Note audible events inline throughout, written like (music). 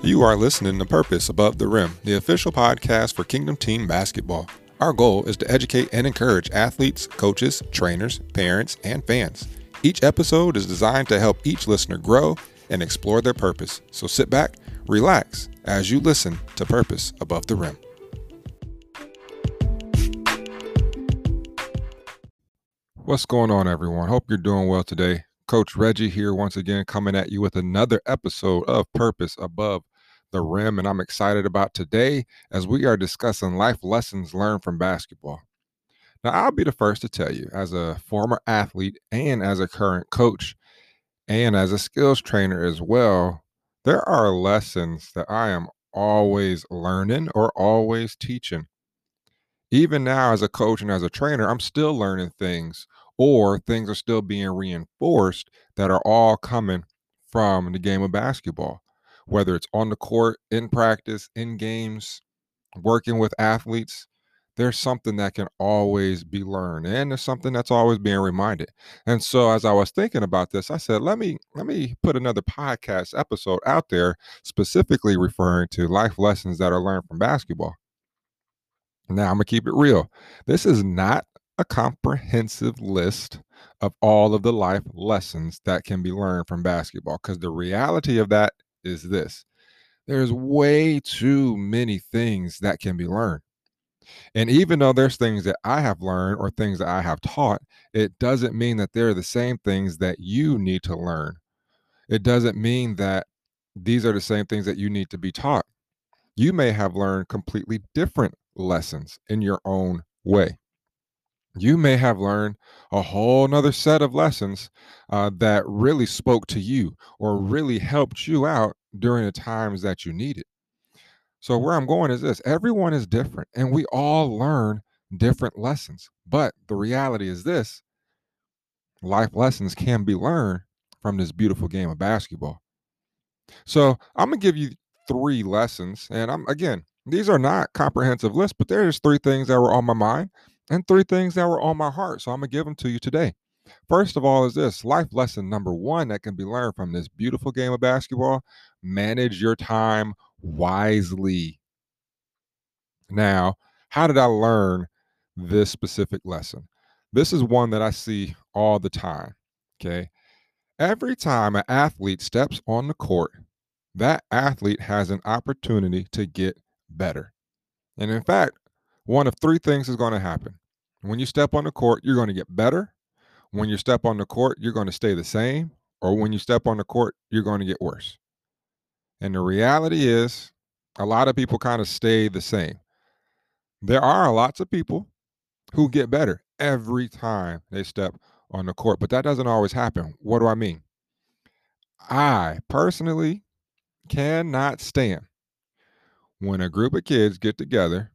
You are listening to Purpose Above the Rim, the official podcast for Kingdom Team Basketball. Our goal is to educate and encourage athletes, coaches, trainers, parents, and fans. Each episode is designed to help each listener grow and explore their purpose. So sit back, relax as you listen to Purpose Above the Rim. What's going on, everyone? Hope you're doing well today. Coach Reggie here once again, coming at you with another episode of Purpose Above the rim. And I'm excited about today as we are discussing life lessons learned from basketball. Now, I'll be the first to tell you, as a former athlete and as a current coach, and as a skills trainer as well, there are lessons that I am always learning or always teaching. Even now, as a coach and as a trainer, I'm still learning things, or things are still being reinforced that are all coming from the game of basketball whether it's on the court, in practice, in games, working with athletes, there's something that can always be learned and there's something that's always being reminded. And so as I was thinking about this, I said, let me let me put another podcast episode out there specifically referring to life lessons that are learned from basketball. Now, I'm going to keep it real. This is not a comprehensive list of all of the life lessons that can be learned from basketball because the reality of that is this there's way too many things that can be learned. And even though there's things that I have learned or things that I have taught, it doesn't mean that they're the same things that you need to learn. It doesn't mean that these are the same things that you need to be taught. You may have learned completely different lessons in your own way you may have learned a whole nother set of lessons uh, that really spoke to you or really helped you out during the times that you needed. So, where I'm going is this everyone is different and we all learn different lessons. But the reality is this life lessons can be learned from this beautiful game of basketball. So, I'm going to give you three lessons. And I'm, again, these are not comprehensive lists, but there's three things that were on my mind and three things that were on my heart. So I'm going to give them to you today. First of all, is this life lesson number one that can be learned from this beautiful game of basketball manage your time wisely. Now, how did I learn this specific lesson? This is one that I see all the time. Okay. Every time an athlete steps on the court, that athlete has an opportunity to get better. And in fact, one of three things is going to happen. When you step on the court, you're going to get better. When you step on the court, you're going to stay the same. Or when you step on the court, you're going to get worse. And the reality is, a lot of people kind of stay the same. There are lots of people who get better every time they step on the court, but that doesn't always happen. What do I mean? I personally cannot stand when a group of kids get together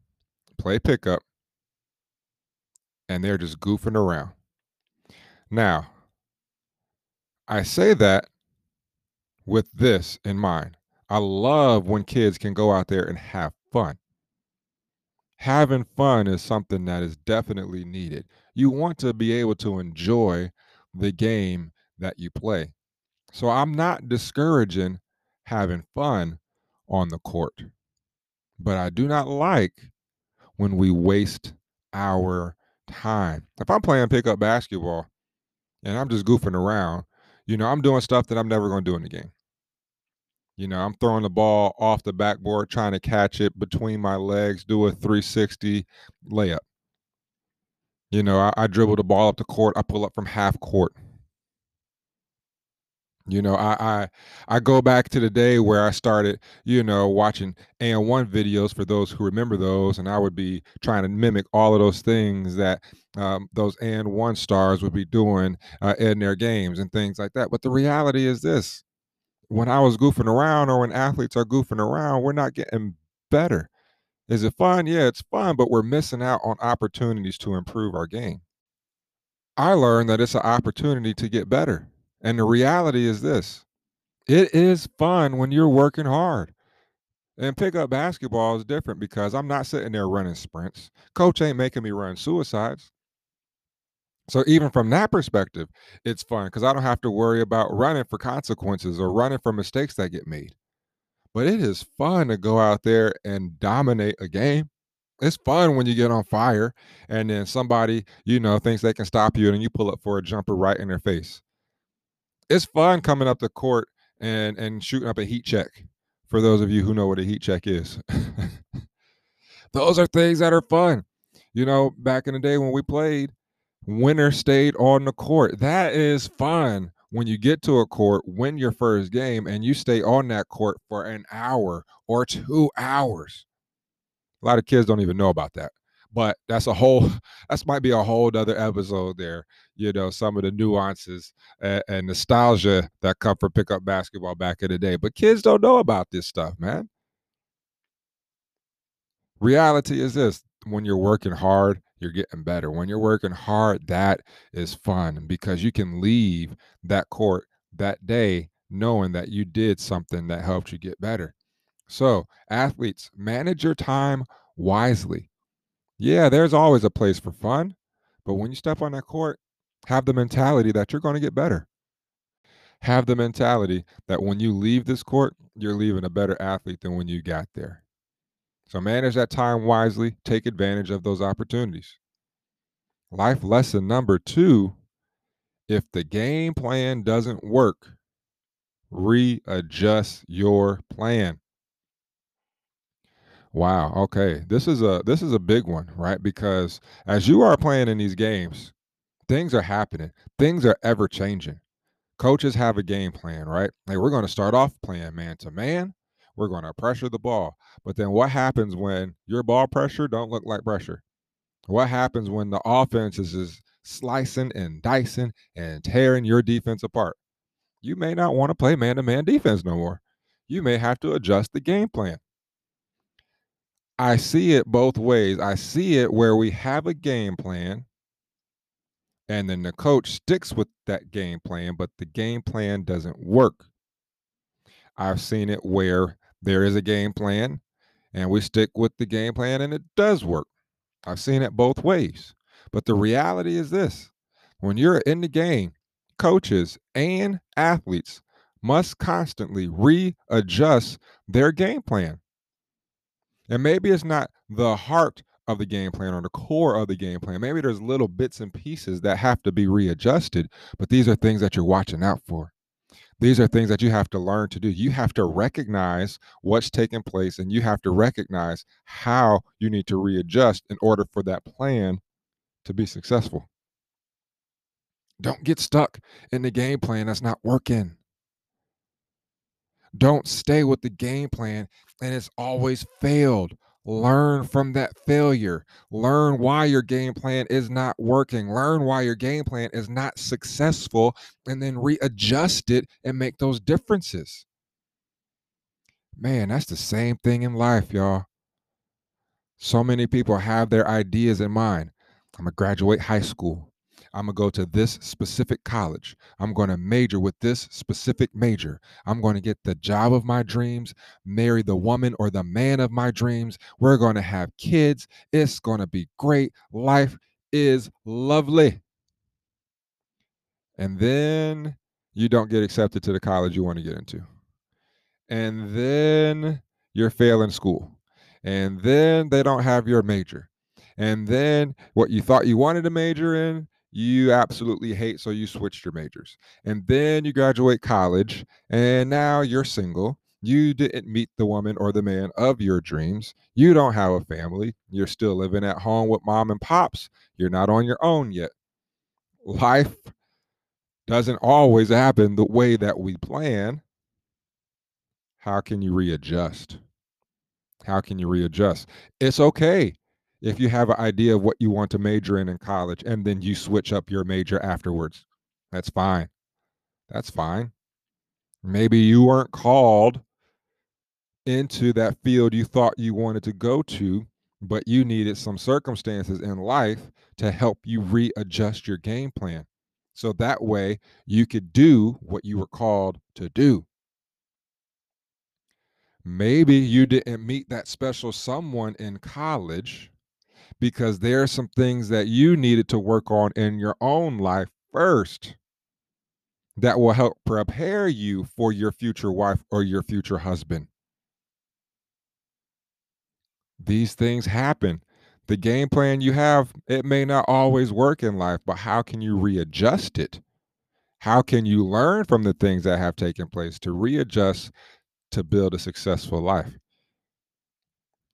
play pickup, and they're just goofing around. Now, I say that with this in mind. I love when kids can go out there and have fun. Having fun is something that is definitely needed. You want to be able to enjoy the game that you play. So I'm not discouraging having fun on the court, but I do not like when we waste our time. If I'm playing pickup basketball and I'm just goofing around, you know, I'm doing stuff that I'm never going to do in the game. You know, I'm throwing the ball off the backboard, trying to catch it between my legs, do a 360 layup. You know, I, I dribble the ball up the court, I pull up from half court. You know, I, I I go back to the day where I started, you know, watching AND1 videos for those who remember those, and I would be trying to mimic all of those things that um, those AND1 stars would be doing uh, in their games and things like that. But the reality is this: when I was goofing around, or when athletes are goofing around, we're not getting better. Is it fun? Yeah, it's fun, but we're missing out on opportunities to improve our game. I learned that it's an opportunity to get better and the reality is this it is fun when you're working hard. And pickup basketball is different because I'm not sitting there running sprints. Coach ain't making me run suicides. So even from that perspective, it's fun because I don't have to worry about running for consequences or running for mistakes that get made. but it is fun to go out there and dominate a game. It's fun when you get on fire and then somebody, you know, thinks they can stop you and you pull up for a jumper right in their face. It's fun coming up the court and and shooting up a heat check. For those of you who know what a heat check is. (laughs) Those are things that are fun. You know, back in the day when we played, winner stayed on the court. That is fun when you get to a court, win your first game, and you stay on that court for an hour or two hours. A lot of kids don't even know about that. But that's a whole, (laughs) that's might be a whole other episode there. You know, some of the nuances and, and nostalgia that come from pickup basketball back in the day. But kids don't know about this stuff, man. Reality is this when you're working hard, you're getting better. When you're working hard, that is fun because you can leave that court that day knowing that you did something that helped you get better. So, athletes, manage your time wisely. Yeah, there's always a place for fun, but when you step on that court, have the mentality that you're going to get better. Have the mentality that when you leave this court, you're leaving a better athlete than when you got there. So manage that time wisely, take advantage of those opportunities. Life lesson number two if the game plan doesn't work, readjust your plan. Wow, okay. This is a this is a big one, right? Because as you are playing in these games, things are happening. Things are ever changing. Coaches have a game plan, right? Like we're going to start off playing man to man. We're going to pressure the ball. But then what happens when your ball pressure don't look like pressure? What happens when the offense is just slicing and dicing and tearing your defense apart? You may not want to play man to man defense no more. You may have to adjust the game plan. I see it both ways. I see it where we have a game plan and then the coach sticks with that game plan, but the game plan doesn't work. I've seen it where there is a game plan and we stick with the game plan and it does work. I've seen it both ways. But the reality is this when you're in the game, coaches and athletes must constantly readjust their game plan. And maybe it's not the heart of the game plan or the core of the game plan. Maybe there's little bits and pieces that have to be readjusted, but these are things that you're watching out for. These are things that you have to learn to do. You have to recognize what's taking place and you have to recognize how you need to readjust in order for that plan to be successful. Don't get stuck in the game plan that's not working. Don't stay with the game plan and it's always failed. Learn from that failure. Learn why your game plan is not working. Learn why your game plan is not successful and then readjust it and make those differences. Man, that's the same thing in life, y'all. So many people have their ideas in mind. I'm going to graduate high school. I'm going to go to this specific college. I'm going to major with this specific major. I'm going to get the job of my dreams, marry the woman or the man of my dreams. We're going to have kids. It's going to be great. Life is lovely. And then you don't get accepted to the college you want to get into. And then you're failing school. And then they don't have your major. And then what you thought you wanted to major in, you absolutely hate, so you switched your majors. And then you graduate college, and now you're single. You didn't meet the woman or the man of your dreams. You don't have a family. You're still living at home with mom and pops. You're not on your own yet. Life doesn't always happen the way that we plan. How can you readjust? How can you readjust? It's okay if you have an idea of what you want to major in in college and then you switch up your major afterwards. That's fine. That's fine. Maybe you weren't called into that field you thought you wanted to go to, but you needed some circumstances in life to help you readjust your game plan. So that way you could do what you were called to do. Maybe you didn't meet that special someone in college because there are some things that you needed to work on in your own life first that will help prepare you for your future wife or your future husband. These things happen. The game plan you have, it may not always work in life, but how can you readjust it? How can you learn from the things that have taken place to readjust to build a successful life?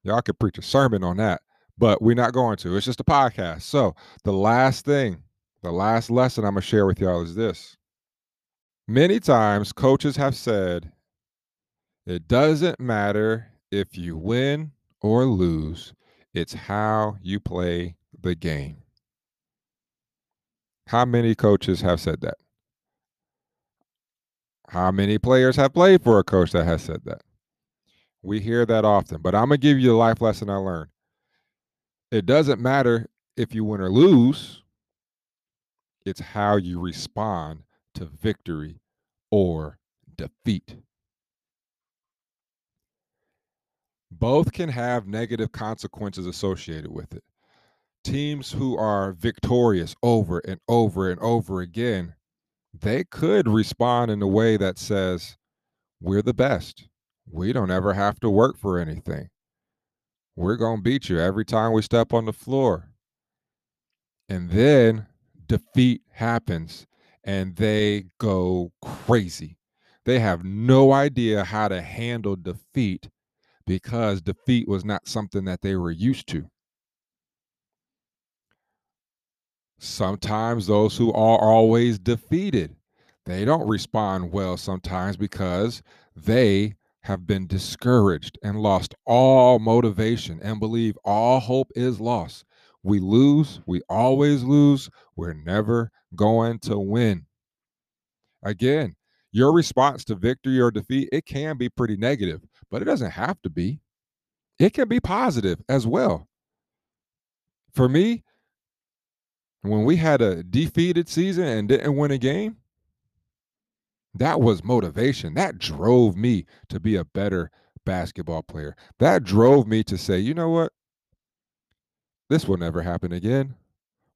Y'all could preach a sermon on that, but we're not going to. It's just a podcast. So, the last thing, the last lesson I'm going to share with y'all is this. Many times, coaches have said, it doesn't matter if you win or lose, it's how you play the game. How many coaches have said that? How many players have played for a coach that has said that? We hear that often, but I'm going to give you the life lesson I learned. It doesn't matter if you win or lose, it's how you respond to victory or defeat. Both can have negative consequences associated with it. Teams who are victorious over and over and over again, they could respond in a way that says, We're the best. We don't ever have to work for anything. We're going to beat you every time we step on the floor. And then defeat happens and they go crazy. They have no idea how to handle defeat because defeat was not something that they were used to. Sometimes those who are always defeated, they don't respond well sometimes because they have been discouraged and lost all motivation and believe all hope is lost. We lose, we always lose, we're never going to win. Again, your response to victory or defeat, it can be pretty negative, but it doesn't have to be. It can be positive as well. For me, when we had a defeated season and didn't win a game, that was motivation. That drove me to be a better basketball player. That drove me to say, you know what? This will never happen again.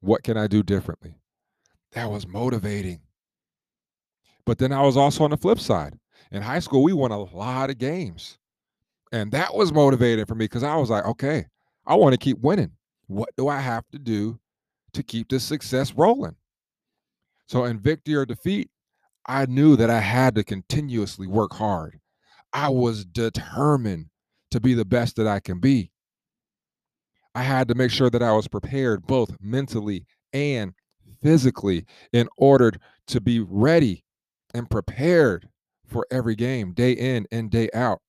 What can I do differently? That was motivating. But then I was also on the flip side. In high school, we won a lot of games. And that was motivating for me because I was like, okay, I want to keep winning. What do I have to do to keep this success rolling? So, in victory or defeat, I knew that I had to continuously work hard. I was determined to be the best that I can be. I had to make sure that I was prepared both mentally and physically in order to be ready and prepared for every game, day in and day out.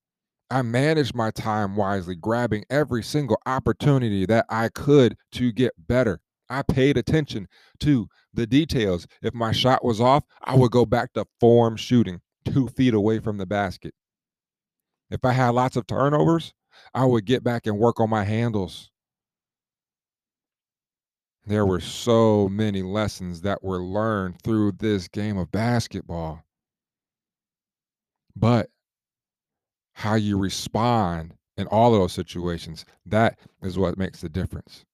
I managed my time wisely, grabbing every single opportunity that I could to get better. I paid attention to the details. If my shot was off, I would go back to form shooting two feet away from the basket. If I had lots of turnovers, I would get back and work on my handles. There were so many lessons that were learned through this game of basketball. But how you respond in all of those situations, that is what makes the difference.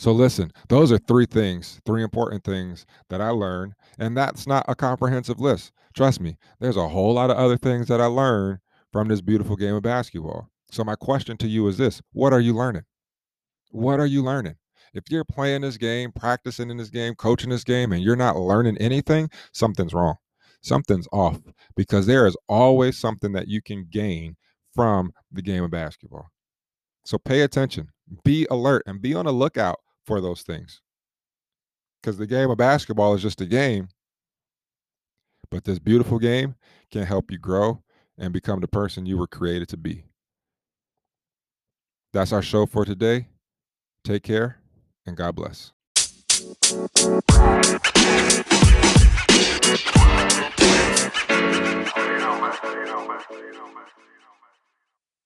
So, listen, those are three things, three important things that I learned. And that's not a comprehensive list. Trust me, there's a whole lot of other things that I learned from this beautiful game of basketball. So, my question to you is this What are you learning? What are you learning? If you're playing this game, practicing in this game, coaching this game, and you're not learning anything, something's wrong something's off because there is always something that you can gain from the game of basketball. So pay attention, be alert, and be on the lookout for those things. Because the game of basketball is just a game, but this beautiful game can help you grow and become the person you were created to be. That's our show for today. Take care and God bless. You know. You know.